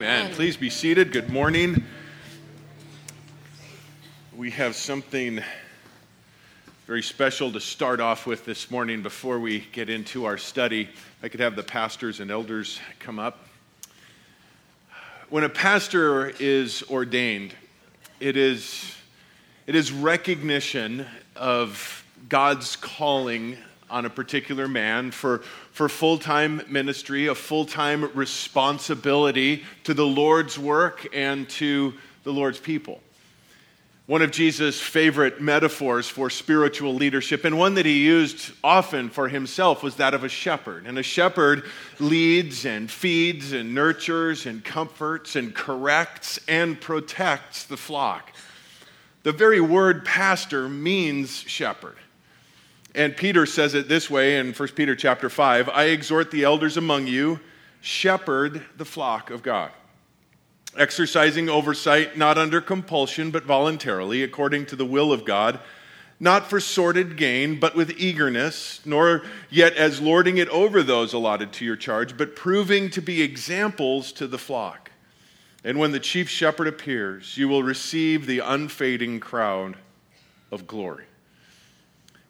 Man, please be seated. Good morning. We have something very special to start off with this morning before we get into our study. I could have the pastors and elders come up. When a pastor is ordained, it is, it is recognition of God's calling on a particular man for, for full time ministry, a full time responsibility to the Lord's work and to the Lord's people. One of Jesus' favorite metaphors for spiritual leadership, and one that he used often for himself, was that of a shepherd. And a shepherd leads and feeds and nurtures and comforts and corrects and protects the flock. The very word pastor means shepherd. And Peter says it this way in 1 Peter chapter 5 I exhort the elders among you, shepherd the flock of God, exercising oversight not under compulsion, but voluntarily, according to the will of God, not for sordid gain, but with eagerness, nor yet as lording it over those allotted to your charge, but proving to be examples to the flock. And when the chief shepherd appears, you will receive the unfading crown of glory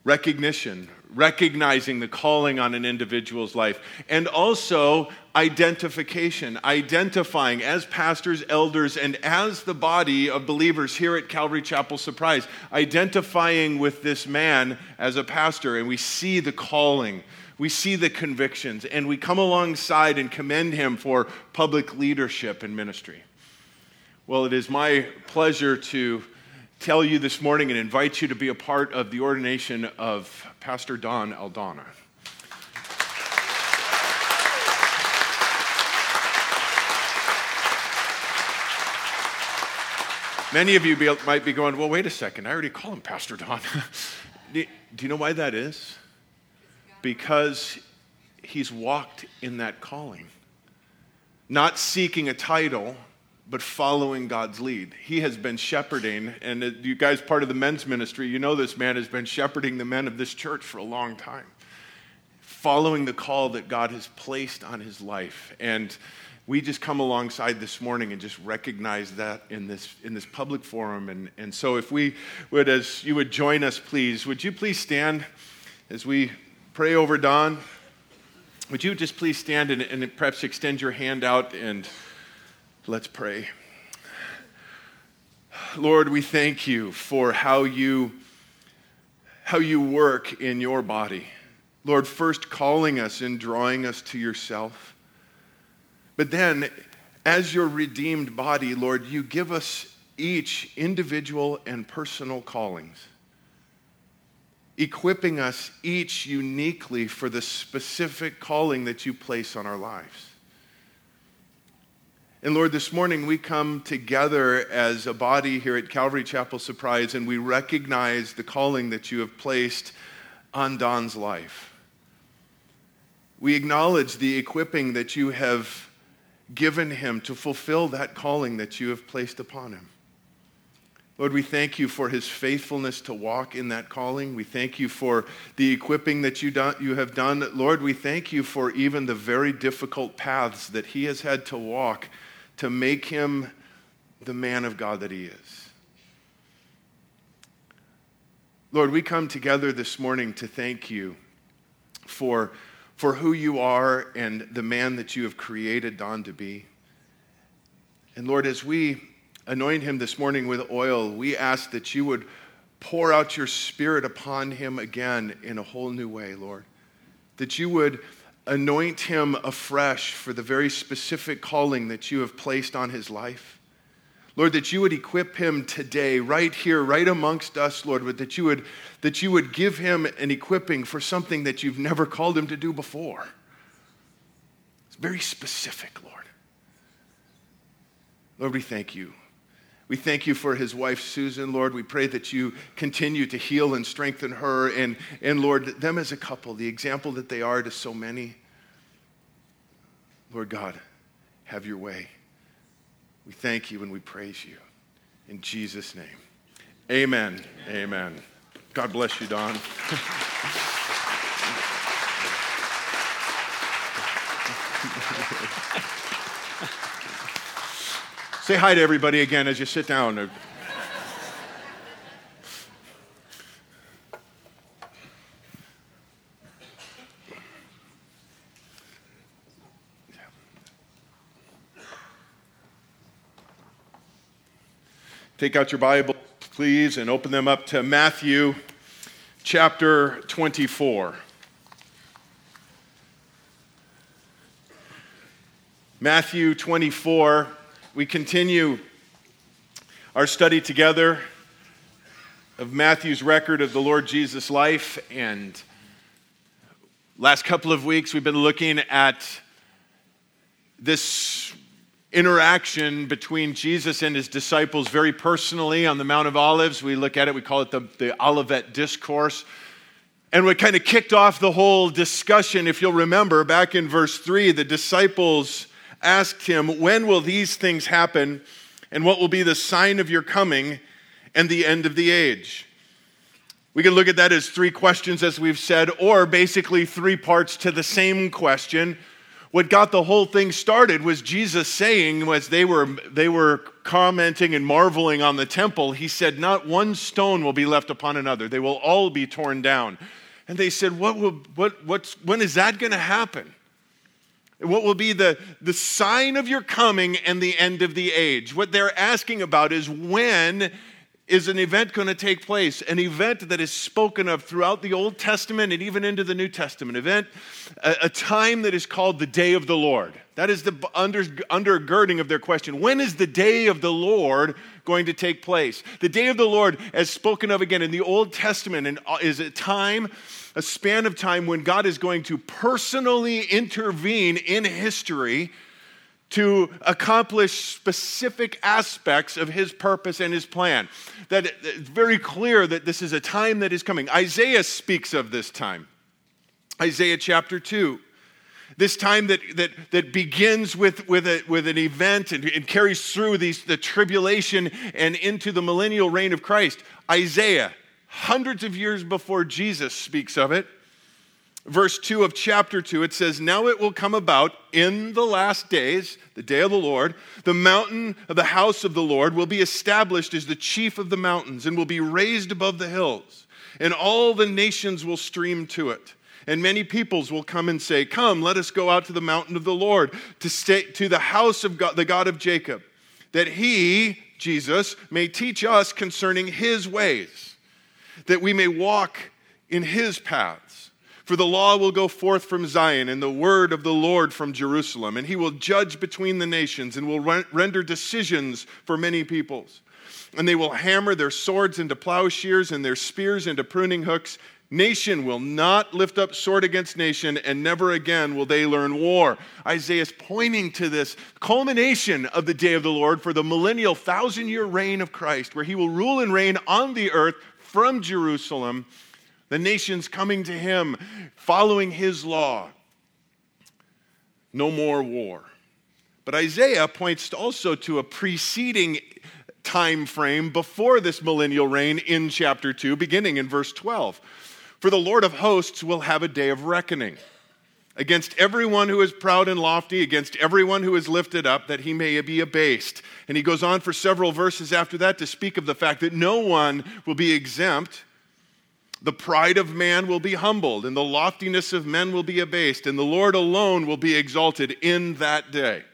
recognition, recognizing the calling on an individual's life, and also identification, identifying as pastors, elders, and as the body of believers here at Calvary Chapel Surprise, identifying with this man as a pastor, and we see the calling. We see the convictions, and we come alongside and commend him for public leadership and ministry. Well, it is my pleasure to tell you this morning and invite you to be a part of the ordination of Pastor Don Aldana. Many of you be, might be going, well, wait a second, I already call him Pastor Don. do you know why that is? Because he's walked in that calling. Not seeking a title, but following God's lead. He has been shepherding, and you guys, part of the men's ministry, you know this man has been shepherding the men of this church for a long time, following the call that God has placed on his life. And we just come alongside this morning and just recognize that in this, in this public forum. And, and so, if we would, as you would join us, please, would you please stand as we pray over Don? Would you just please stand and, and perhaps extend your hand out and Let's pray. Lord, we thank you for how you, how you work in your body. Lord, first calling us and drawing us to yourself. But then, as your redeemed body, Lord, you give us each individual and personal callings, equipping us each uniquely for the specific calling that you place on our lives. And Lord, this morning we come together as a body here at Calvary Chapel Surprise and we recognize the calling that you have placed on Don's life. We acknowledge the equipping that you have given him to fulfill that calling that you have placed upon him. Lord, we thank you for his faithfulness to walk in that calling. We thank you for the equipping that you, do, you have done. Lord, we thank you for even the very difficult paths that he has had to walk to make him the man of God that he is. Lord, we come together this morning to thank you for, for who you are and the man that you have created Don to be. And Lord, as we anoint him this morning with oil, we ask that you would pour out your spirit upon him again in a whole new way, Lord. That you would anoint him afresh for the very specific calling that you have placed on his life. Lord, that you would equip him today, right here, right amongst us, Lord, that you would, that you would give him an equipping for something that you've never called him to do before. It's very specific, Lord. Lord, we thank you. We thank you for his wife, Susan, Lord. We pray that you continue to heal and strengthen her and, and, Lord, them as a couple, the example that they are to so many. Lord God, have your way. We thank you and we praise you. In Jesus' name. Amen. Amen. God bless you, Don. Say hi to everybody again as you sit down. Take out your Bible, please, and open them up to Matthew chapter 24. Matthew 24. We continue our study together of Matthew's record of the Lord Jesus' life. And last couple of weeks, we've been looking at this interaction between Jesus and his disciples very personally on the Mount of Olives. We look at it, we call it the, the Olivet Discourse. And what kind of kicked off the whole discussion, if you'll remember, back in verse 3, the disciples asked him, When will these things happen? And what will be the sign of your coming and the end of the age? We can look at that as three questions, as we've said, or basically three parts to the same question what got the whole thing started was Jesus saying, as they were, they were commenting and marveling on the temple, he said, Not one stone will be left upon another. They will all be torn down. And they said, what will, what, what's, When is that going to happen? What will be the, the sign of your coming and the end of the age? What they're asking about is when is an event going to take place, an event that is spoken of throughout the Old Testament and even into the New Testament, event, a, a time that is called the day of the Lord. That is the under, undergirding of their question. When is the day of the Lord going to take place? The day of the Lord, as spoken of again in the Old Testament, and uh, is a time, a span of time when God is going to personally intervene in history to accomplish specific aspects of his purpose and his plan. That it's very clear that this is a time that is coming. Isaiah speaks of this time. Isaiah chapter 2. This time that, that, that begins with, with, a, with an event and, and carries through these, the tribulation and into the millennial reign of Christ. Isaiah, hundreds of years before Jesus, speaks of it verse 2 of chapter 2, it says, Now it will come about in the last days, the day of the Lord, the mountain of the house of the Lord will be established as the chief of the mountains and will be raised above the hills, and all the nations will stream to it. And many peoples will come and say, Come, let us go out to the mountain of the Lord, to, stay, to the house of God, the God of Jacob, that he, Jesus, may teach us concerning his ways, that we may walk in his paths. For the law will go forth from Zion, and the word of the Lord from Jerusalem, and he will judge between the nations, and will render decisions for many peoples. And they will hammer their swords into plowshares, and their spears into pruning hooks. Nation will not lift up sword against nation, and never again will they learn war. Isaiah is pointing to this culmination of the day of the Lord for the millennial thousand year reign of Christ, where he will rule and reign on the earth from Jerusalem the nations coming to him, following his law. No more war. But Isaiah points also to a preceding time frame before this millennial reign in chapter 2, beginning in verse 12. For the Lord of hosts will have a day of reckoning against everyone who is proud and lofty, against everyone who is lifted up, that he may be abased. And he goes on for several verses after that to speak of the fact that no one will be exempt the pride of man will be humbled, and the loftiness of men will be abased, and the Lord alone will be exalted in that day.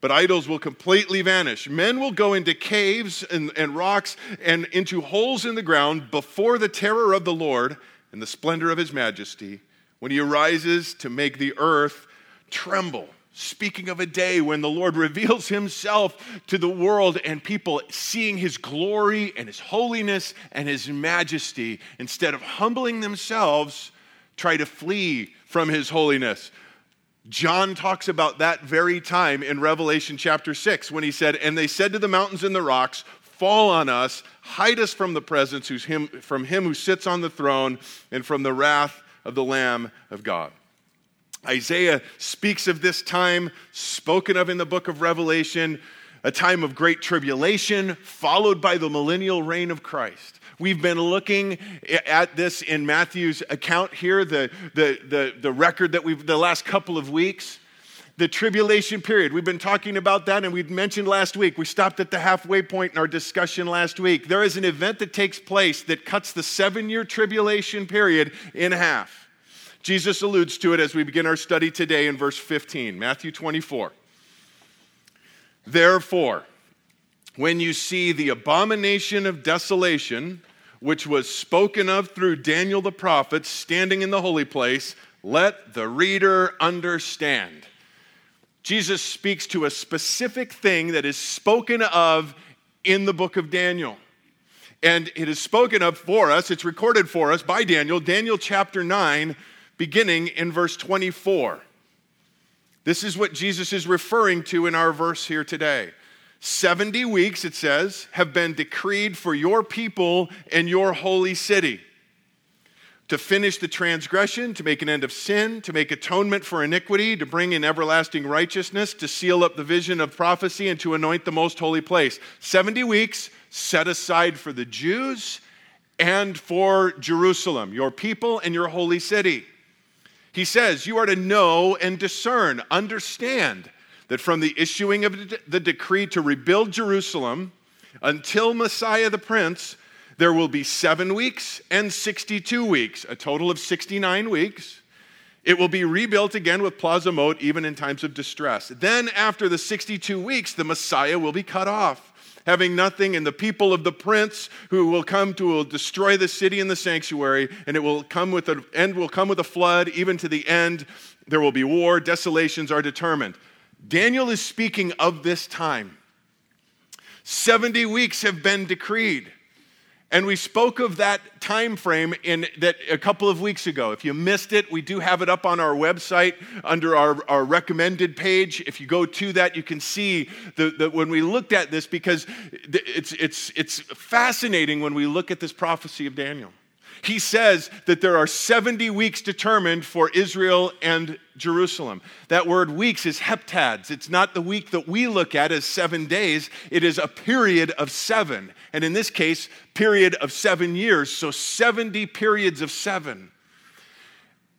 But idols will completely vanish. Men will go into caves and, and rocks and into holes in the ground before the terror of the Lord and the splendor of his majesty when he arises to make the earth tremble speaking of a day when the Lord reveals himself to the world and people seeing his glory and his holiness and his majesty, instead of humbling themselves, try to flee from his holiness. John talks about that very time in Revelation chapter 6 when he said, And they said to the mountains and the rocks, Fall on us, hide us from the presence who's him, from him who sits on the throne and from the wrath of the Lamb of God. Isaiah speaks of this time spoken of in the book of Revelation, a time of great tribulation, followed by the millennial reign of Christ. We've been looking at this in Matthew's account here, the, the, the, the record that we've, the last couple of weeks, the tribulation period. We've been talking about that, and we mentioned last week. We stopped at the halfway point in our discussion last week. There is an event that takes place that cuts the seven year tribulation period in half. Jesus alludes to it as we begin our study today in verse 15, Matthew 24. Therefore, when you see the abomination of desolation, which was spoken of through Daniel the prophet, standing in the holy place, let the reader understand. Jesus speaks to a specific thing that is spoken of in the book of Daniel. And it is spoken of for us, it's recorded for us by Daniel, Daniel chapter 9, beginning in verse 24. This is what Jesus is referring to in our verse here today. 70 weeks, it says, have been decreed for your people and your holy city to finish the transgression, to make an end of sin, to make atonement for iniquity, to bring in everlasting righteousness, to seal up the vision of prophecy, and to anoint the most holy place. 70 weeks set aside for the Jews and for Jerusalem, your people and your holy city. He says, You are to know and discern, understand that from the issuing of the decree to rebuild Jerusalem until Messiah the Prince, there will be seven weeks and 62 weeks, a total of 69 weeks. It will be rebuilt again with Plaza Moat, even in times of distress. Then, after the 62 weeks, the Messiah will be cut off, having nothing, and the people of the prince who will come to will destroy the city and the sanctuary, and it will come with an end will come with a flood, even to the end. There will be war, desolations are determined. Daniel is speaking of this time. 70 weeks have been decreed. And we spoke of that time frame in that a couple of weeks ago. If you missed it, we do have it up on our website under our, our recommended page. If you go to that, you can see that when we looked at this because it's, it's, it's fascinating when we look at this prophecy of Daniel. He says that there are 70 weeks determined for Israel and Jerusalem. That word weeks is heptads. It's not the week that we look at as seven days, it is a period of seven. And in this case, period of seven years. So 70 periods of seven.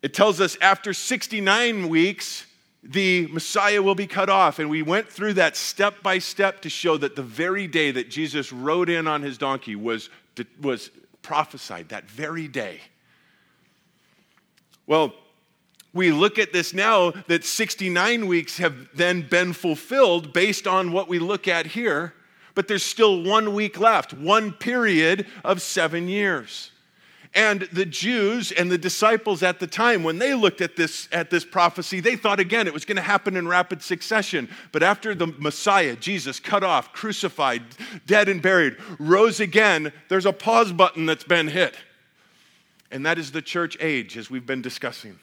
It tells us after 69 weeks, the Messiah will be cut off. And we went through that step by step to show that the very day that Jesus rode in on his donkey was, was prophesied that very day. Well, we look at this now that 69 weeks have then been fulfilled based on what we look at here, but there's still one week left, one period of seven years. And the Jews and the disciples at the time, when they looked at this, at this prophecy, they thought again it was going to happen in rapid succession. But after the Messiah, Jesus, cut off, crucified, dead, and buried, rose again, there's a pause button that's been hit. And that is the church age, as we've been discussing.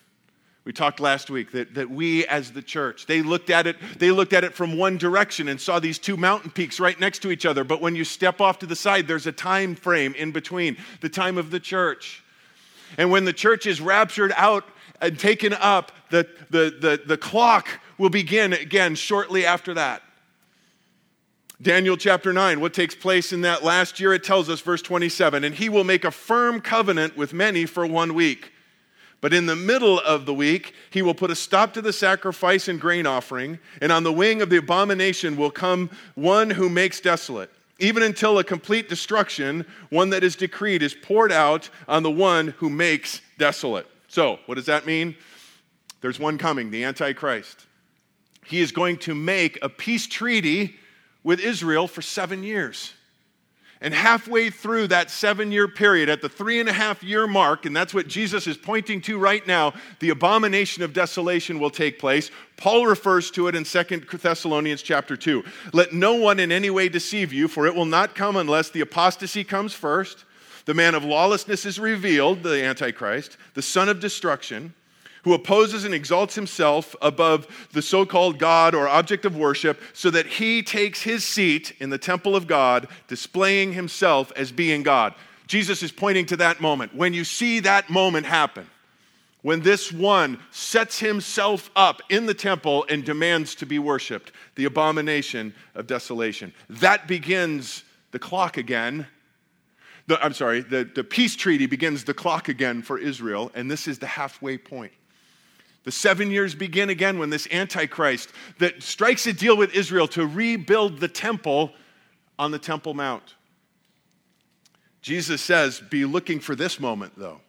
We talked last week that, that we as the church, they looked at it, they looked at it from one direction and saw these two mountain peaks right next to each other. But when you step off to the side, there's a time frame in between, the time of the church. And when the church is raptured out and taken up, the, the, the, the clock will begin again shortly after that. Daniel chapter 9, what takes place in that last year? It tells us, verse 27, and he will make a firm covenant with many for one week but in the middle of the week, he will put a stop to the sacrifice and grain offering, and on the wing of the abomination will come one who makes desolate. Even until a complete destruction, one that is decreed, is poured out on the one who makes desolate. So, what does that mean? There's one coming, the Antichrist. He is going to make a peace treaty with Israel for seven years. And halfway through that seven year period, at the three and a half year mark, and that's what Jesus is pointing to right now, the abomination of desolation will take place. Paul refers to it in Second Thessalonians chapter 2. Let no one in any way deceive you, for it will not come unless the apostasy comes first. The man of lawlessness is revealed, the Antichrist, the son of destruction who opposes and exalts himself above the so called God or object of worship, so that he takes his seat in the temple of God, displaying himself as being God. Jesus is pointing to that moment. When you see that moment happen, when this one sets himself up in the temple and demands to be worshiped, the abomination of desolation, that begins the clock again. The, I'm sorry, the, the peace treaty begins the clock again for Israel, and this is the halfway point. The seven years begin again when this Antichrist that strikes a deal with Israel to rebuild the temple on the Temple Mount. Jesus says, Be looking for this moment, though.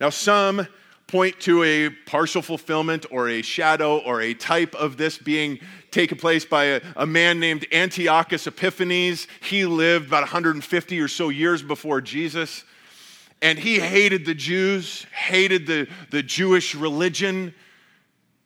Now, some point to a partial fulfillment or a shadow or a type of this being taken place by a, a, man named Antiochus Epiphanes. He lived about 150 or so years before Jesus. And he hated the Jews, hated the, the Jewish religion.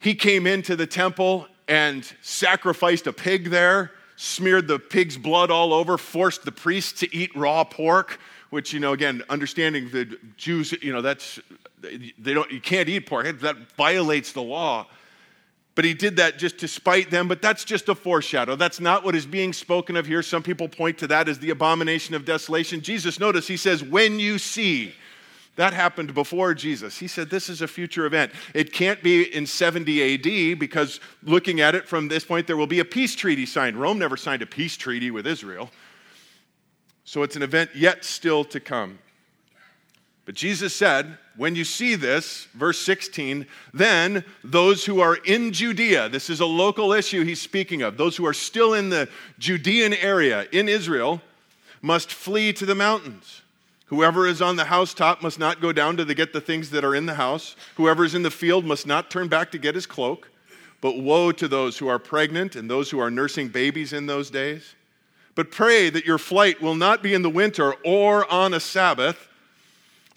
He came into the temple and sacrificed a pig there, smeared the pig's blood all over, forced the priests to eat raw pork, which, you know, again, understanding the Jews, you know, that's they don't, you can't eat pork. That violates the law. But he did that just to spite them, but that's just a foreshadow. That's not what is being spoken of here. Some people point to that as the abomination of desolation. Jesus, notice, he says, when you see. That happened before Jesus. He said this is a future event. It can't be in 70 AD because looking at it from this point, there will be a peace treaty signed. Rome never signed a peace treaty with Israel. So it's an event yet still to come. But Jesus said, when you see this, verse 16, then those who are in Judea, this is a local issue he's speaking of, those who are still in the Judean area in Israel must flee to the mountains. Whoever is on the housetop must not go down to the, get the things that are in the house. Whoever is in the field must not turn back to get his cloak. But woe to those who are pregnant and those who are nursing babies in those days. But pray that your flight will not be in the winter or on a Sabbath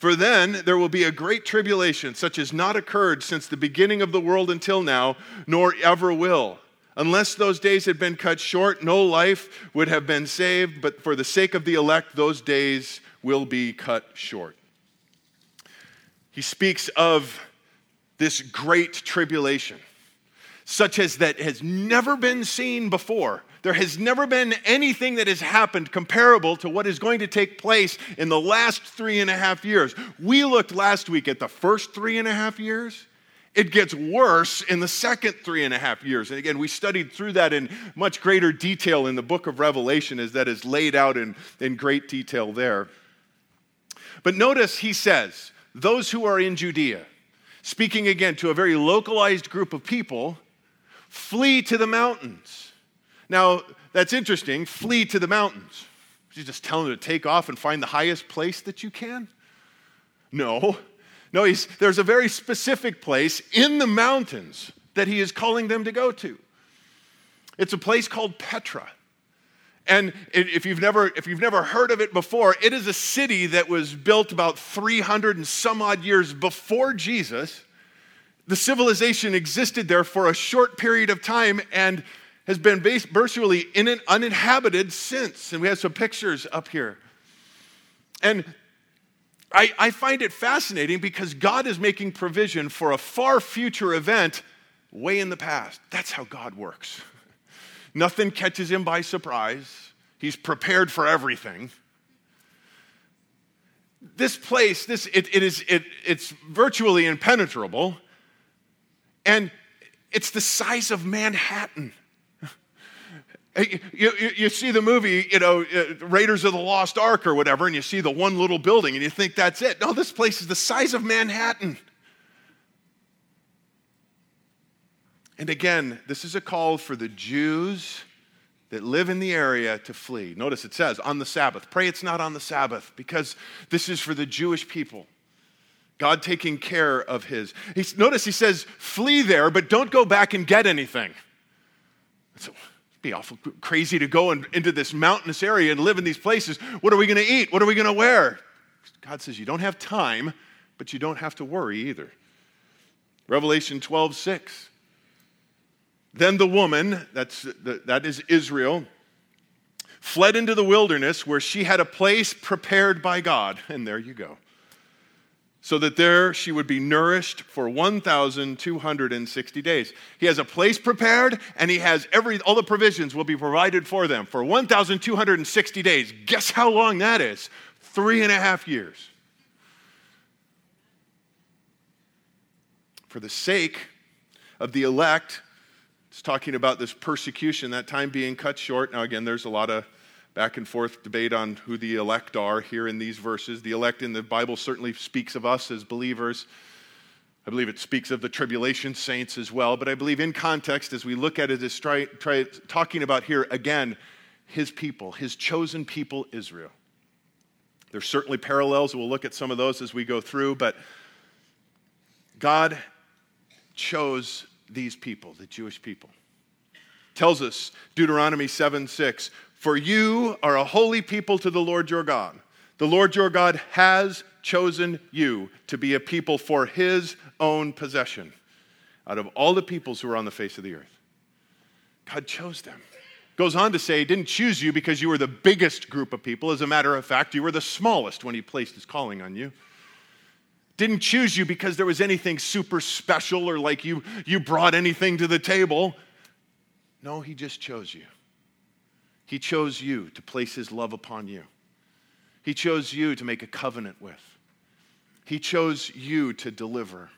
for then there will be a great tribulation, such as not occurred since the beginning of the world until now, nor ever will. Unless those days had been cut short, no life would have been saved, but for the sake of the elect, those days will be cut short. He speaks of this great tribulation, such as that has never been seen before there has never been anything that has happened comparable to what is going to take place in the last three and a half years. We looked last week at the first three and a half years. It gets worse in the second three and a half years. And again, we studied through that in much greater detail in the book of Revelation, as that is laid out in, in great detail there. But notice he says, those who are in Judea, speaking again to a very localized group of people, flee to the mountains. Now, that's interesting. Flee to the mountains. He's just telling them to take off and find the highest place that you can? No. No, he's, there's a very specific place in the mountains that he is calling them to go to. It's a place called Petra. And if you've, never, if you've never heard of it before, it is a city that was built about 300 and some odd years before Jesus. The civilization existed there for a short period of time, and has been virtually uninhabited since. And we have some pictures up here. And I, I, find it fascinating because God is making provision for a far future event way in the past. That's how God works. Nothing catches him by surprise, he's prepared for everything. This place, this, it, it is, it, it's virtually impenetrable, and it's the size of Manhattan. You, you, you, see the movie, you know, uh, Raiders of the Lost Ark or whatever, and you see the one little building and you think that's it. No, this place is the size of Manhattan. And again, this is a call for the Jews that live in the area to flee. Notice it says on the Sabbath. Pray it's not on the Sabbath because this is for the Jewish people. God taking care of his. He's, notice he says, flee there, but don't go back and get anything. So, be awful crazy to go in, into this mountainous area and live in these places. What are we going to eat? What are we going to wear? God says you don't have time, but you don't have to worry either. Revelation 12, 6. Then the woman, that's, that is Israel, fled into the wilderness where she had a place prepared by God. And there you go so that there she would be nourished for 1,260 days. He has a place prepared, and he has every, all the provisions will be provided for them for 1,260 days. Guess how long that is? Three and a half years. For the sake of the elect, it's talking about this persecution, that time being cut short. Now, again, there's a lot of back and forth debate on who the elect are here in these verses. The elect in the Bible certainly speaks of us as believers. I believe it speaks of the tribulation saints as well, but I believe in context, as we look at it, is try, try, talking about here again his people, his chosen people, Israel. There's certainly parallels. We'll look at some of those as we go through, but God chose these people, the Jewish people. Tells us, Deuteronomy 7 6, For you are a holy people to the Lord your God. The Lord your God has chosen you to be a people for his own possession out of all the peoples who are on the face of the earth. God chose them. Goes on to say, He didn't choose you because you were the biggest group of people. As a matter of fact, you were the smallest when He placed His calling on you. Didn't choose you because there was anything super special or like you, you brought anything to the table. No, He just chose you. He chose you to place His love upon you. He chose you to make a covenant with. He chose you to deliver.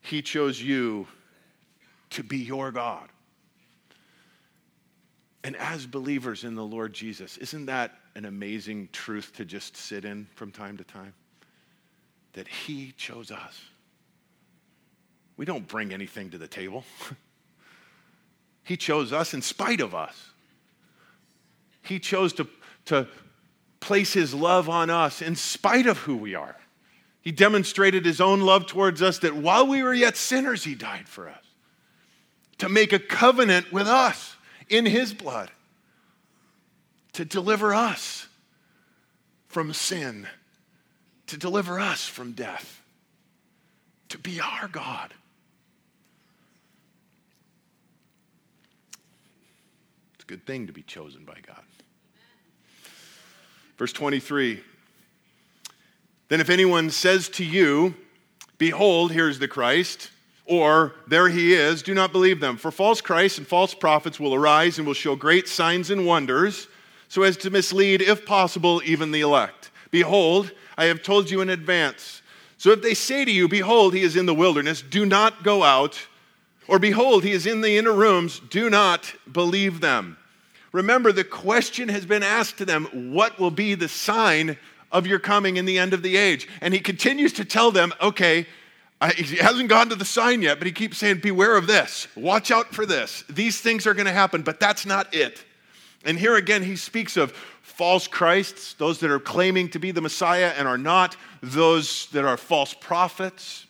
He chose you to be your God. And as believers in the Lord Jesus, isn't that an amazing truth to just sit in from time to time? That He chose us. We don't bring anything to the table. he chose us in spite of us. He chose to, to place His love on us in spite of who we are. He demonstrated his own love towards us that while we were yet sinners, he died for us. To make a covenant with us in his blood. To deliver us from sin. To deliver us from death. To be our God. It's a good thing to be chosen by God. Verse 23 then if anyone says to you, Behold, here's the Christ, or there he is, do not believe them. For false Christs and false prophets will arise and will show great signs and wonders, so as to mislead, if possible, even the elect. Behold, I have told you in advance. So if they say to you, Behold, he is in the wilderness, do not go out. Or behold, he is in the inner rooms, do not believe them. Remember, the question has been asked to them what will be the sign of your coming in the end of the age. And he continues to tell them, okay, I, he hasn't gone to the sign yet, but he keeps saying, beware of this. Watch out for this. These things are going to happen, but that's not it. And here again, he speaks of false Christs, those that are claiming to be the Messiah and are not, those that are false prophets.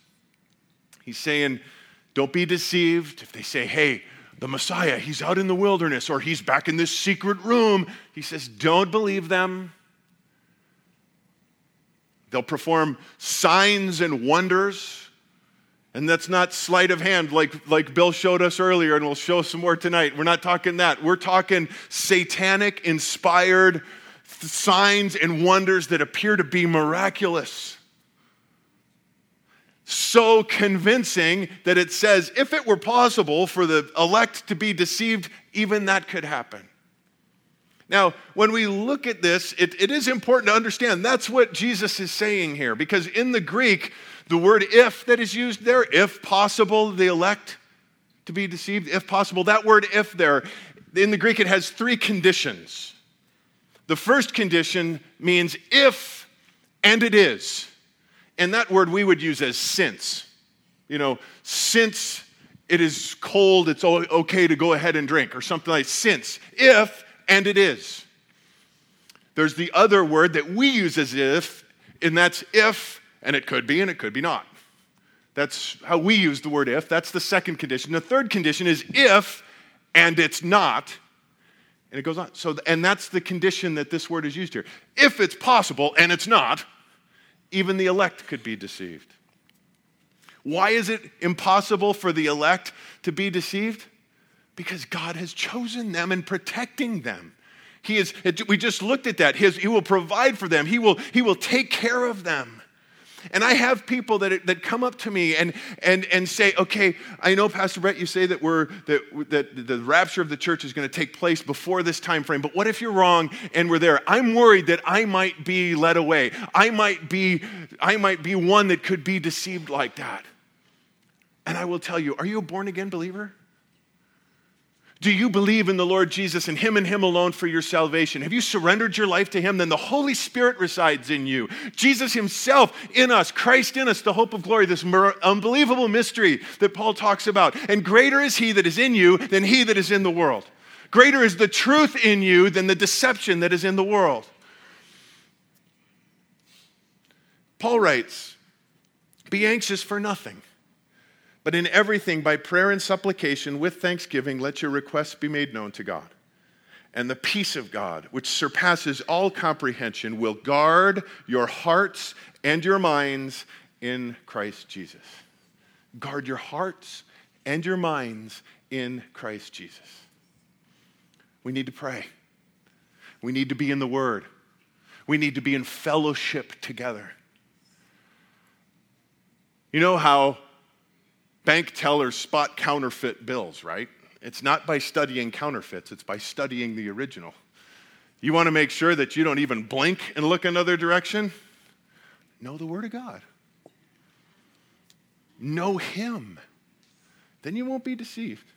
He's saying, don't be deceived. If they say, hey, the Messiah, he's out in the wilderness or he's back in this secret room, he says, don't believe them. They'll perform signs and wonders. And that's not sleight of hand like, like Bill showed us earlier, and we'll show some more tonight. We're not talking that. We're talking satanic inspired signs and wonders that appear to be miraculous. So convincing that it says, if it were possible for the elect to be deceived, even that could happen. Now, when we look at this, it, it is important to understand that's what Jesus is saying here, because in the Greek, the word if that is used there, if possible, the elect to be deceived, if possible, that word if there, in the Greek, it has three conditions. The first condition means if and it is. And that word we would use as since. You know, since it is cold, it's okay to go ahead and drink, or something like since. If and it is. There's the other word that we use as if, and that's if, and it could be, and it could be not. That's how we use the word if. That's the second condition. The third condition is if, and it's not. And it goes on. So, and that's the condition that this word is used here. If it's possible, and it's not, even the elect could be deceived. Why is it impossible for the elect to be deceived? Because God has chosen them and protecting them. He is, we just looked at that. His, he will provide for them, he will, he will take care of them. And I have people that, that come up to me and, and, and say, okay, I know, Pastor Brett, you say that, we're, that, that the rapture of the church is going to take place before this time frame, but what if you're wrong and we're there? I'm worried that I might be led away. I might be, I might be one that could be deceived like that. And I will tell you, are you a born again believer? Do you believe in the Lord Jesus and Him and Him alone for your salvation? Have you surrendered your life to Him? Then the Holy Spirit resides in you. Jesus Himself in us, Christ in us, the hope of glory, this unbelievable mystery that Paul talks about. And greater is He that is in you than He that is in the world. Greater is the truth in you than the deception that is in the world. Paul writes, Be anxious for nothing. But in everything, by prayer and supplication, with thanksgiving, let your requests be made known to God. And the peace of God, which surpasses all comprehension, will guard your hearts and your minds in Christ Jesus. Guard your hearts and your minds in Christ Jesus. We need to pray. We need to be in the Word. We need to be in fellowship together. You know how bank tellers spot counterfeit bills, right? It's not by studying counterfeits, it's by studying the original. You want to make sure that you don't even blink and look another direction? Know the Word of God. Know Him. Then you won't be deceived.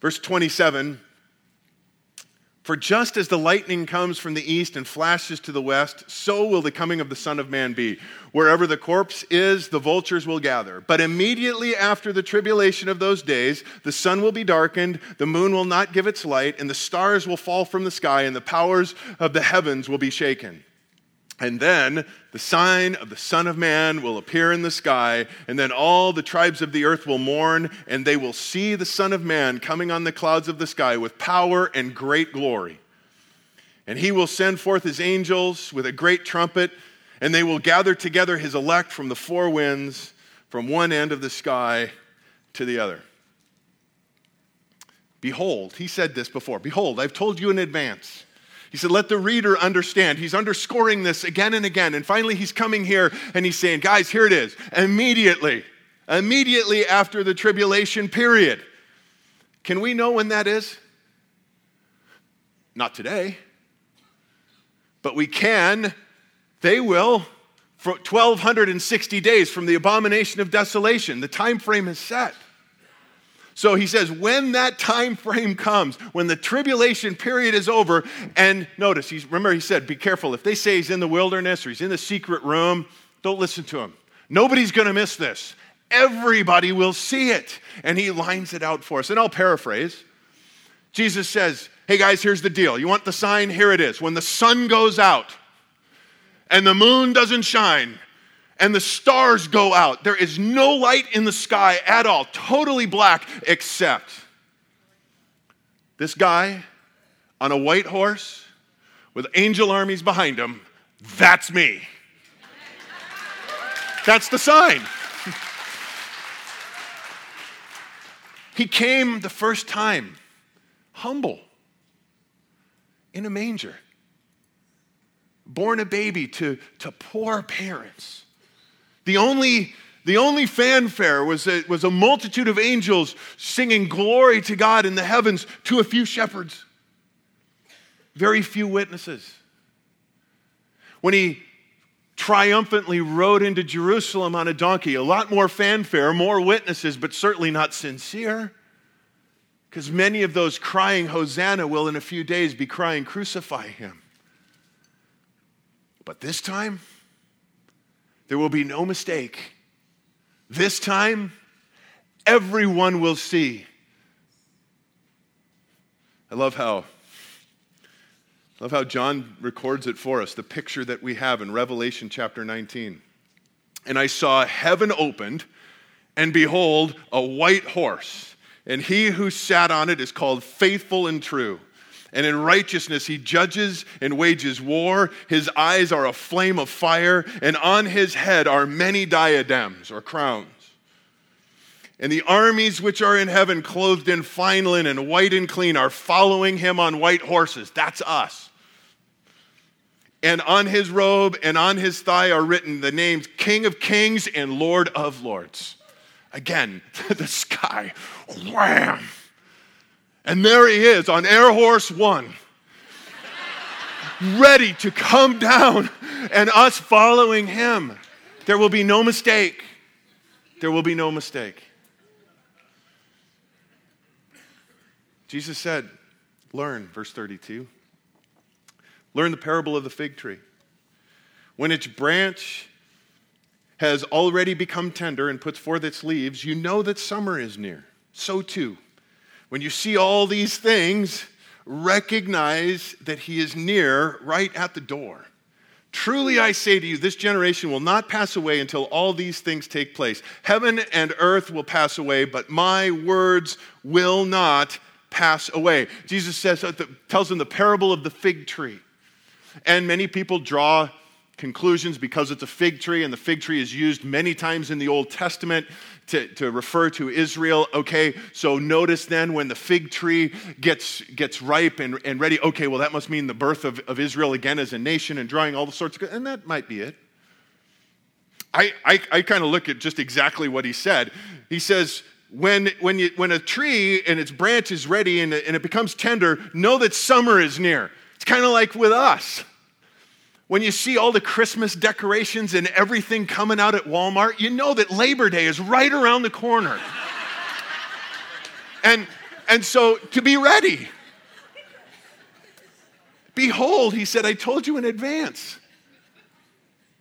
Verse 27 for just as the lightning comes from the east and flashes to the west, so will the coming of the Son of Man be. Wherever the corpse is, the vultures will gather. But immediately after the tribulation of those days, the sun will be darkened, the moon will not give its light, and the stars will fall from the sky, and the powers of the heavens will be shaken. And then the sign of the Son of Man will appear in the sky, and then all the tribes of the earth will mourn, and they will see the Son of Man coming on the clouds of the sky with power and great glory. And he will send forth his angels with a great trumpet, and they will gather together his elect from the four winds, from one end of the sky to the other. Behold, he said this before Behold, I've told you in advance. He said, Let the reader understand. He's underscoring this again and again. And finally, he's coming here and he's saying, Guys, here it is. Immediately, immediately after the tribulation period. Can we know when that is? Not today. But we can, they will, for 1260 days from the abomination of desolation. The time frame is set. So he says, when that time frame comes, when the tribulation period is over, and notice, he's, remember he said, be careful. If they say he's in the wilderness or he's in the secret room, don't listen to him. Nobody's going to miss this. Everybody will see it. And he lines it out for us. And I'll paraphrase. Jesus says, hey guys, here's the deal. You want the sign? Here it is. When the sun goes out and the moon doesn't shine, and the stars go out. There is no light in the sky at all, totally black, except this guy on a white horse with angel armies behind him. That's me. That's the sign. he came the first time humble in a manger, born a baby to, to poor parents the only, the only fanfare was a, was a multitude of angels singing glory to God in the heavens to a few shepherds, very few witnesses. When he triumphantly rode into Jerusalem on a donkey, a lot more fanfare, more witnesses, but certainly not sincere. Because many of those crying Hosanna will in a few days be crying, Crucify him. But this time, there will be no mistake. This time, everyone will see. I love how love how John records it for us, the picture that we have in Revelation chapter 19. And I saw heaven opened, and behold, a white horse, and he who sat on it is called faithful and true and in righteousness he judges and wages war. His eyes are a flame of fire, and on his head are many diadems or crowns. And the armies which are in heaven, clothed in fine linen, white and clean, are following him on white horses. That's us. And on his robe and on his thigh are written the names King of Kings and Lord of Lords. Again, the sky, wham! And there he is on Air Horse One, ready to come down and us following him. There will be no mistake. There will be no mistake. Jesus said, Learn, verse 32. Learn the parable of the fig tree. When its branch has already become tender and puts forth its leaves, you know that summer is near. So too, when you see all these things, recognize that he is near right at the door. Truly I say to you, this generation will not pass away until all these things take place. Heaven and earth will pass away, but my words will not pass away. Jesus says, tells them the parable of the fig tree. And many people draw conclusions because it's a fig tree, and the fig tree is used many times in the Old Testament to, to refer to Israel. Okay, so notice then when the fig tree gets, gets ripe and, and ready, okay, well, that must mean the birth of, of Israel again as a nation and drawing all the sorts of, and that might be it. I, I, I kind of look at just exactly what he said. He says, when, when, you, when a tree and its branch is ready and, and it becomes tender, know that summer is near. It's kind of like with us. When you see all the Christmas decorations and everything coming out at Walmart, you know that Labor Day is right around the corner. and, and so to be ready, behold, he said, I told you in advance.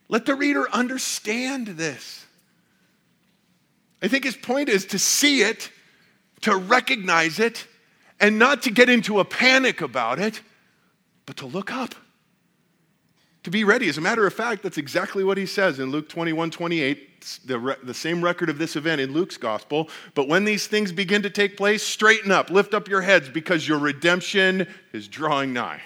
Let the reader understand this. I think his point is to see it, to recognize it, and not to get into a panic about it, but to look up. To be ready. As a matter of fact, that's exactly what he says in Luke 21 28, the, re- the same record of this event in Luke's gospel. But when these things begin to take place, straighten up, lift up your heads, because your redemption is drawing nigh.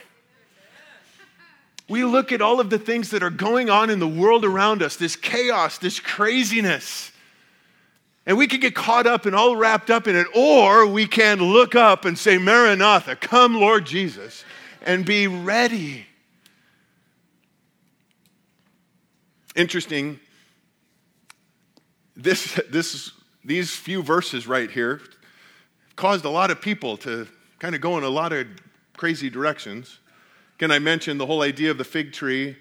We look at all of the things that are going on in the world around us, this chaos, this craziness. And we can get caught up and all wrapped up in it, or we can look up and say, Maranatha, come, Lord Jesus, and be ready. Interesting, this, this, these few verses right here caused a lot of people to kind of go in a lot of crazy directions. Can I mention the whole idea of the fig tree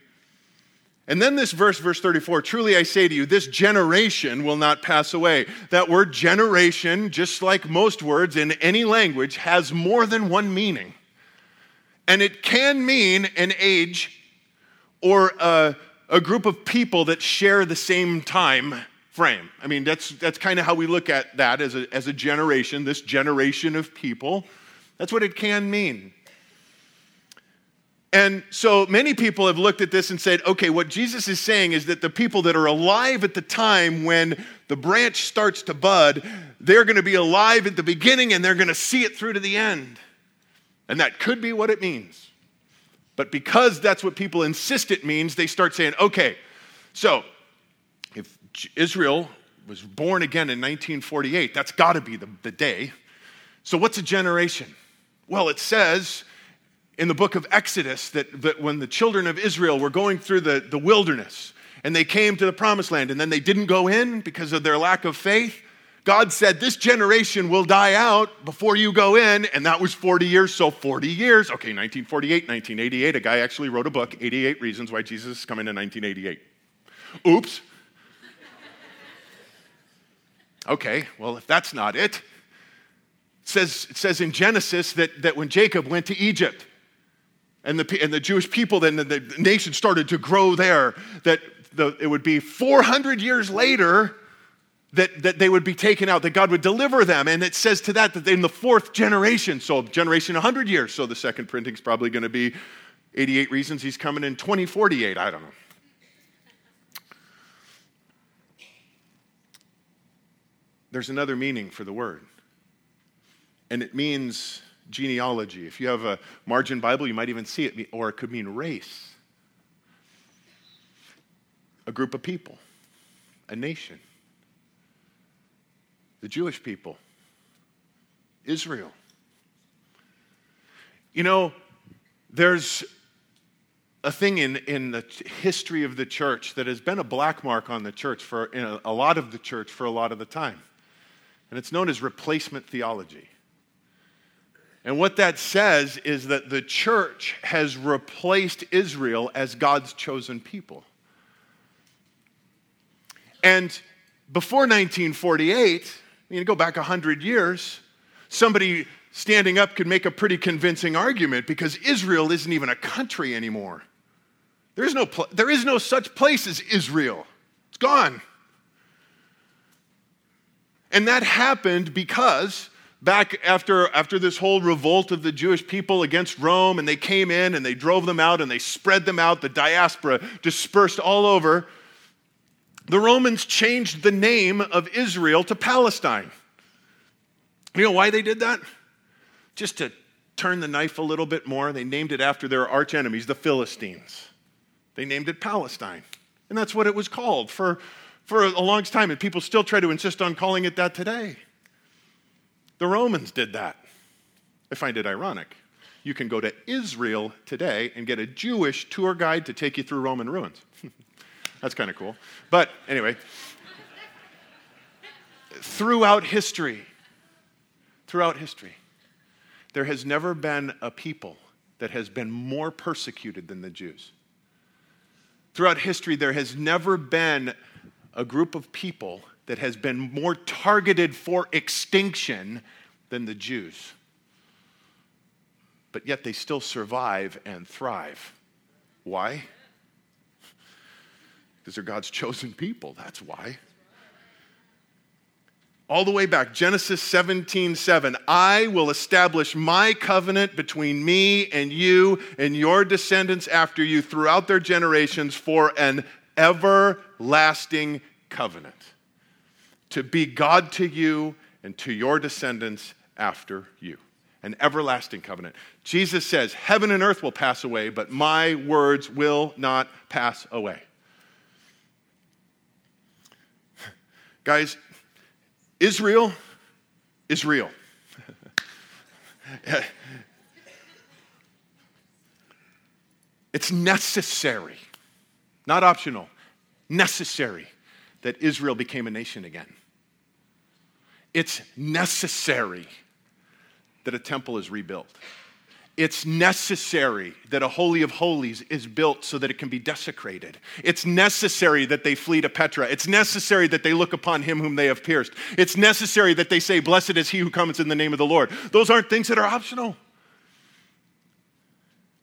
and then this verse, verse 34 truly I say to you, this generation will not pass away. That word generation, just like most words in any language, has more than one meaning. And it can mean an age or a, a group of people that share the same time frame. I mean, that's, that's kind of how we look at that as a, as a generation, this generation of people. That's what it can mean. And so many people have looked at this and said, okay, what Jesus is saying is that the people that are alive at the time when the branch starts to bud, they're going to be alive at the beginning and they're going to see it through to the end. And that could be what it means. But because that's what people insist it means, they start saying, okay, so if Israel was born again in 1948, that's got to be the, the day. So what's a generation? Well, it says in the book of Exodus that, that when the children of Israel were going through the, the wilderness and they came to the promised land and then they didn't go in because of their lack of faith, God said, This generation will die out before you go in. And that was 40 years. So 40 years. Okay, 1948, 1988. A guy actually wrote a book, 88 Reasons Why Jesus is Coming in 1988. Oops. Okay, well, if that's not it, it says, it says in Genesis that, that when Jacob went to Egypt, and the, and the Jewish people, then the, nation started to grow there, that the, it would be 400 years later that, that they would be taken out, that God would deliver them. And it says to that that in the fourth generation, so generation 100 years, so the second printing is probably going to be 88 reasons he's coming in 2048, I don't know. There's another meaning for the word, and it means genealogy. If you have a margin Bible, you might even see it, or it could mean race. A group of people, a nation. The Jewish people, Israel. You know, there's a thing in, in the history of the church that has been a black mark on the church for know, a lot of the church for a lot of the time. And it's known as replacement theology. And what that says is that the church has replaced Israel as God's chosen people. And before 1948, you go back 100 years, somebody standing up could make a pretty convincing argument because Israel isn't even a country anymore. There is no, pl- there is no such place as Israel, it's gone. And that happened because back after, after this whole revolt of the Jewish people against Rome, and they came in and they drove them out and they spread them out, the diaspora dispersed all over, the Romans changed the name of Israel to Palestine. You know why they did that? Just to turn the knife a little bit more, they named it after their arch enemies, the Philistines. They named it Palestine. And that's what it was called for, for a long time. And people still try to insist on calling it that today. The Romans did that. I find it ironic. You can go to Israel today and get a Jewish tour guide to take you through Roman ruins. That's kind of cool. But anyway, throughout history, throughout history, there has never been a people that has been more persecuted than the Jews. Throughout history, there has never been a group of people that has been more targeted for extinction than the Jews. But yet they still survive and thrive. Why? Because they're God's chosen people. That's why. All the way back, Genesis 17, 7. I will establish my covenant between me and you and your descendants after you throughout their generations for an everlasting covenant to be God to you and to your descendants after you. An everlasting covenant. Jesus says, Heaven and earth will pass away, but my words will not pass away. Guys, Israel is real. it's necessary, not optional, necessary that Israel became a nation again. It's necessary that a temple is rebuilt. It's necessary that a Holy of Holies is built so that it can be desecrated. It's necessary that they flee to Petra. It's necessary that they look upon him whom they have pierced. It's necessary that they say, Blessed is he who comes in the name of the Lord. Those aren't things that are optional.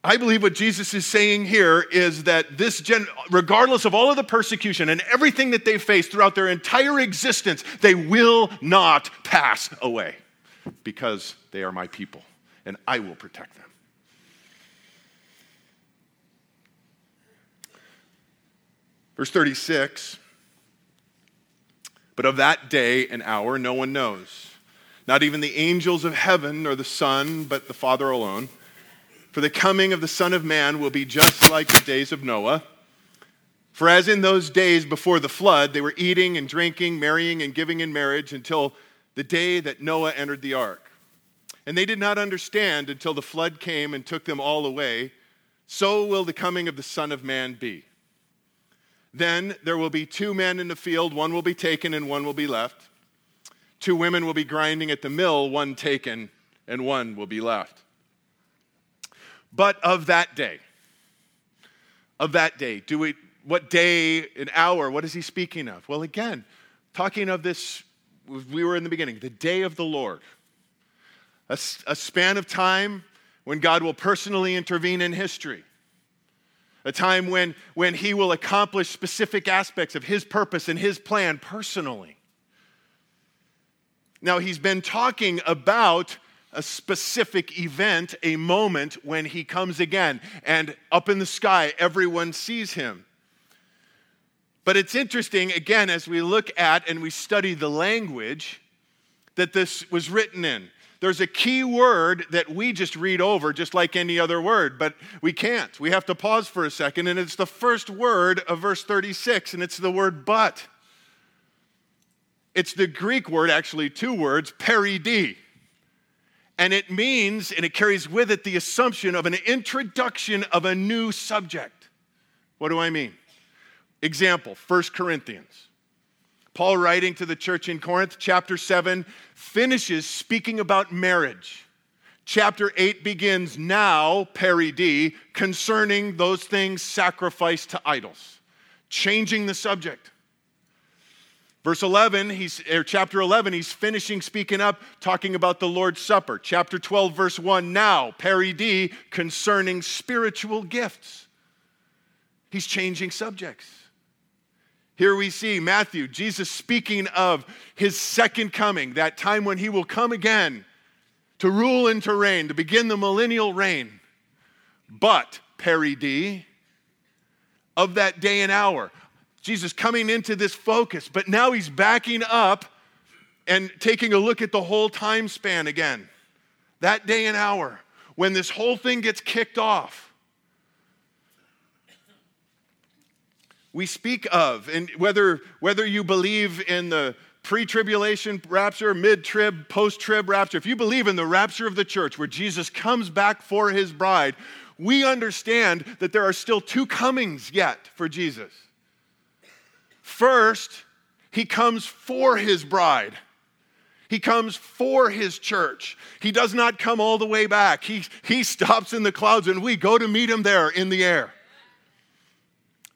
I believe what Jesus is saying here is that this, gen- regardless of all of the persecution and everything that they face throughout their entire existence, they will not pass away because they are my people and I will protect them. Verse 36 But of that day and hour no one knows, not even the angels of heaven or the Son, but the Father alone. For the coming of the Son of Man will be just like the days of Noah. For as in those days before the flood, they were eating and drinking, marrying and giving in marriage until the day that Noah entered the ark. And they did not understand until the flood came and took them all away. So will the coming of the Son of Man be. Then there will be two men in the field, one will be taken and one will be left. Two women will be grinding at the mill, one taken and one will be left. But of that day, of that day, do we, what day, an hour, what is he speaking of? Well, again, talking of this, we were in the beginning, the day of the Lord. A, a span of time when God will personally intervene in history. A time when, when he will accomplish specific aspects of his purpose and his plan personally. Now, he's been talking about a specific event, a moment when he comes again. And up in the sky, everyone sees him. But it's interesting, again, as we look at and we study the language that this was written in. There's a key word that we just read over just like any other word, but we can't. We have to pause for a second, and it's the first word of verse 36, and it's the word but. It's the Greek word, actually, two words, peri de. And it means, and it carries with it the assumption of an introduction of a new subject. What do I mean? Example 1 Corinthians. Paul, writing to the church in Corinth, chapter 7, finishes speaking about marriage. Chapter 8 begins now, peri de, concerning those things sacrificed to idols, changing the subject. Verse 11, he's, or chapter 11, he's finishing speaking up, talking about the Lord's Supper. Chapter 12, verse 1, now, peri de, concerning spiritual gifts. He's changing subjects. Here we see Matthew, Jesus speaking of his second coming, that time when he will come again to rule and to reign, to begin the millennial reign. But, peri de, of that day and hour. Jesus coming into this focus, but now he's backing up and taking a look at the whole time span again. That day and hour when this whole thing gets kicked off. We speak of, and whether, whether you believe in the pre tribulation rapture, mid trib, post trib rapture, if you believe in the rapture of the church where Jesus comes back for his bride, we understand that there are still two comings yet for Jesus. First, he comes for his bride. He comes for his church. He does not come all the way back. He, he stops in the clouds and we go to meet him there in the air.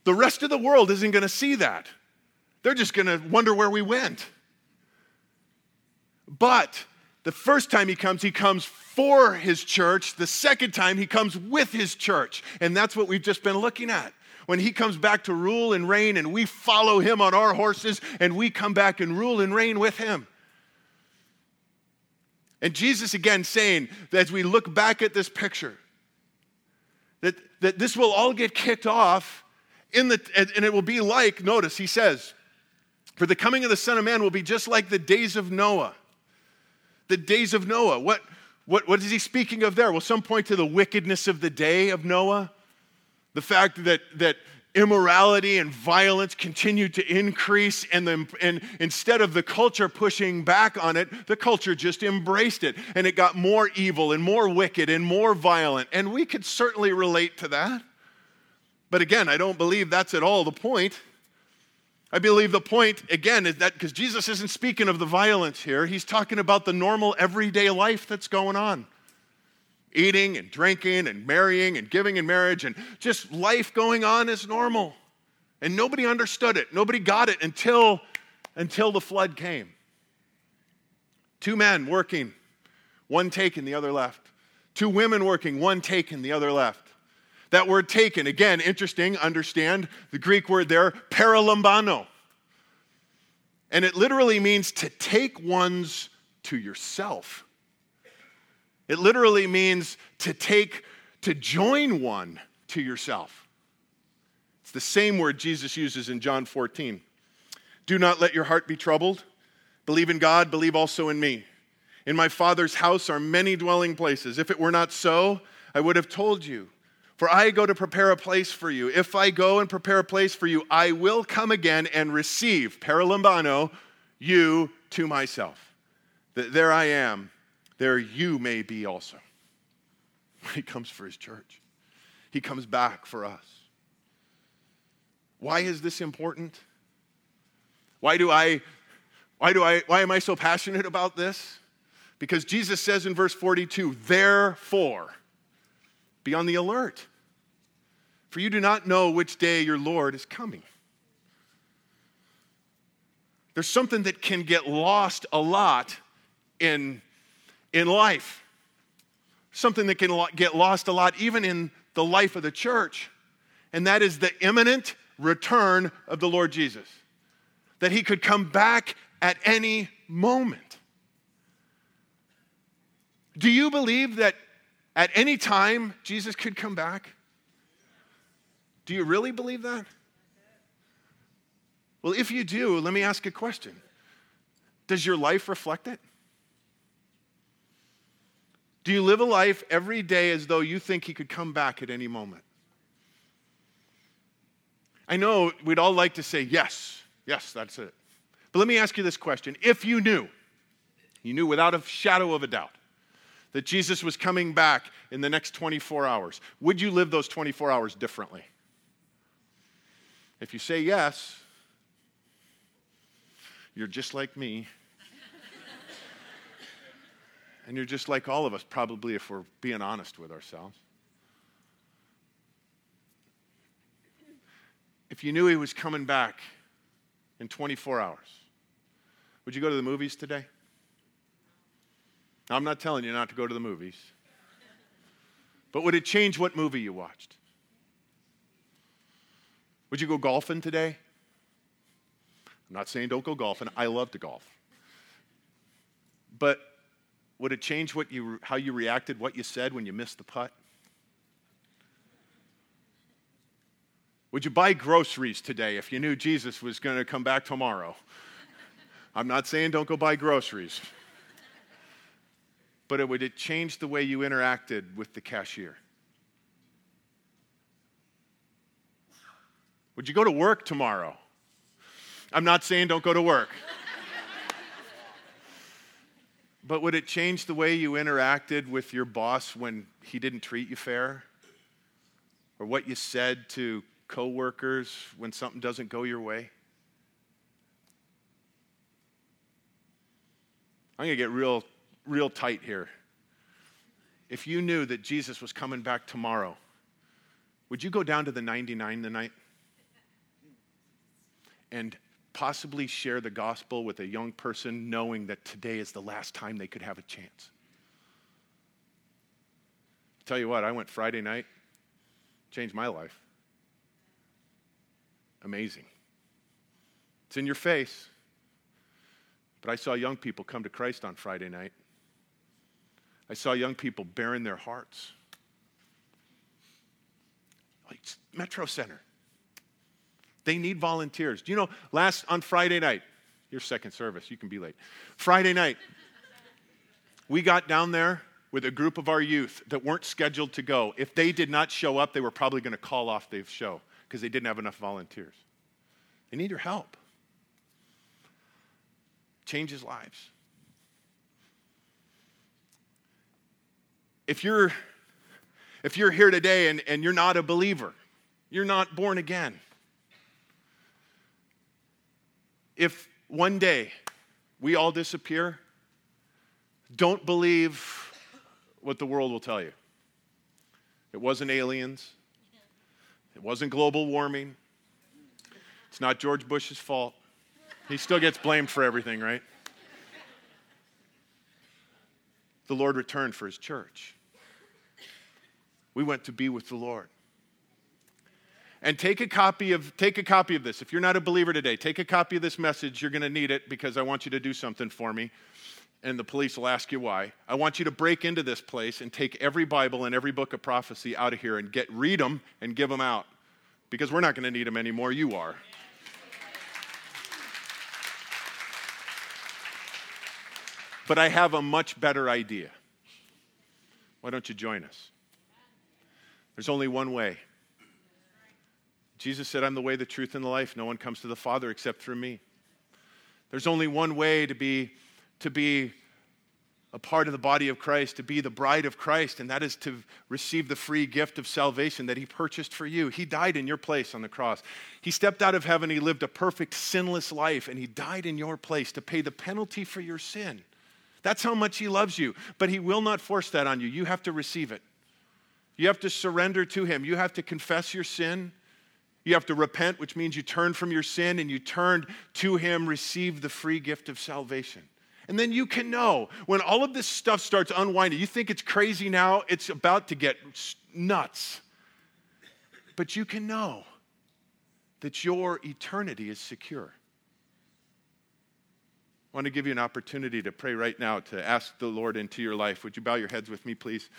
The rest of the world isn't going to see that. They're just going to wonder where we went. But the first time he comes, he comes for his church. The second time, he comes with his church. And that's what we've just been looking at when he comes back to rule and reign, and we follow him on our horses, and we come back and rule and reign with him. And Jesus again saying that as we look back at this picture, that, that this will all get kicked off in the, and it will be like, notice, he says, for the coming of the Son of Man will be just like the days of Noah. The days of Noah. What, what, what is he speaking of there? Well, some point to the wickedness of the day of Noah. The fact that, that immorality and violence continued to increase, and, the, and instead of the culture pushing back on it, the culture just embraced it. And it got more evil and more wicked and more violent. And we could certainly relate to that. But again, I don't believe that's at all the point. I believe the point, again, is that because Jesus isn't speaking of the violence here, he's talking about the normal everyday life that's going on eating and drinking and marrying and giving in marriage and just life going on as normal. And nobody understood it. Nobody got it until, until the flood came. Two men working, one taken, the other left. Two women working, one taken, the other left. That word taken, again, interesting, understand the Greek word there, paralambano. And it literally means to take one's to yourself. It literally means to take, to join one to yourself. It's the same word Jesus uses in John 14. Do not let your heart be troubled. Believe in God, believe also in me. In my Father's house are many dwelling places. If it were not so, I would have told you. For I go to prepare a place for you. If I go and prepare a place for you, I will come again and receive, paralambano, you to myself. That there I am there you may be also. He comes for his church, he comes back for us. Why is this important? Why do I why do I why am I so passionate about this? Because Jesus says in verse 42, therefore, be on the alert. For you do not know which day your Lord is coming. There's something that can get lost a lot in in life. Something that can get lost a lot, even in the life of the church, and that is the imminent return of the Lord Jesus. That he could come back at any moment. Do you believe that at any time Jesus could come back? Do you really believe that? Well, if you do, let me ask a question Does your life reflect it? Do you live a life every day as though you think he could come back at any moment? I know we'd all like to say, yes, yes, that's it. But let me ask you this question. If you knew, you knew without a shadow of a doubt, that Jesus was coming back in the next 24 hours, would you live those 24 hours differently? If you say yes, you're just like me. And you're just like all of us, probably, if we're being honest with ourselves. If you knew he was coming back in 24 hours, Would you go to the movies today? I'm not telling you not to go to the movies. But would it change what movie you watched? Would you go golfing today? I'm not saying don't go golfing. I love to golf. But would it change what you, how you reacted, what you said when you missed the putt? Would you buy groceries today if you knew Jesus was going to come back tomorrow? I'm not saying don't go buy groceries. But it, would it change the way you interacted with the cashier? Would you go to work tomorrow? I'm not saying don't go to work. but would it change the way you interacted with your boss when he didn't treat you fair? Or what you said to coworkers when something doesn't go your way? I'm going to get real real tight here. If you knew that Jesus was coming back tomorrow, would you go down to the 99 tonight? And possibly share the gospel with a young person knowing that today is the last time they could have a chance. Tell you what, I went Friday night, changed my life. Amazing. It's in your face. But I saw young people come to Christ on Friday night. I saw young people bearing their hearts. Like Metro Center. They need volunteers. Do you know, last on Friday night, your second service, you can be late. Friday night, we got down there with a group of our youth that weren't scheduled to go. If they did not show up, they were probably going to call off the show because they didn't have enough volunteers. They need your help. Changes lives. If you're if you're here today and, and you're not a believer, you're not born again, if one day we all disappear, don't believe what the world will tell you. It wasn't aliens, it wasn't global warming, it's not George Bush's fault. He still gets blamed for everything, right? The Lord returned for his church. We went to be with the Lord and take a copy of take a copy of this. If you're not a believer today take a copy of this message. You're going to need it because i want you to do something for me. And the police will ask you why. I want you to break into this place and take every bible and every book of prophecy out of here and get read them and give them out. Because we're not going to need them anymore. You are. But i have a much better idea. Why don't you join us? There's only one way Jesus said, I'm the way, the truth, and the life. No one comes to the Father except through me. There's only one way to be, to be a part of the body of Christ, to be the bride of Christ, and that is to receive the free gift of salvation that He purchased for you. He died in your place on the cross. He stepped out of heaven, He lived a perfect, sinless life, and He died in your place to pay the penalty for your sin. That's how much He loves you, but He will not force that on you. You have to receive it. You have to surrender to Him. You have to confess your sin you have to repent, which means you turn from your sin and you turn to Him, receive the free gift of salvation. And then you can know when all of this stuff starts unwinding, you think it's crazy now, it's about to get nuts. But you can know that your eternity is secure. I want to give you an opportunity to pray right now to ask the Lord into your life. Would you bow your heads with me, please?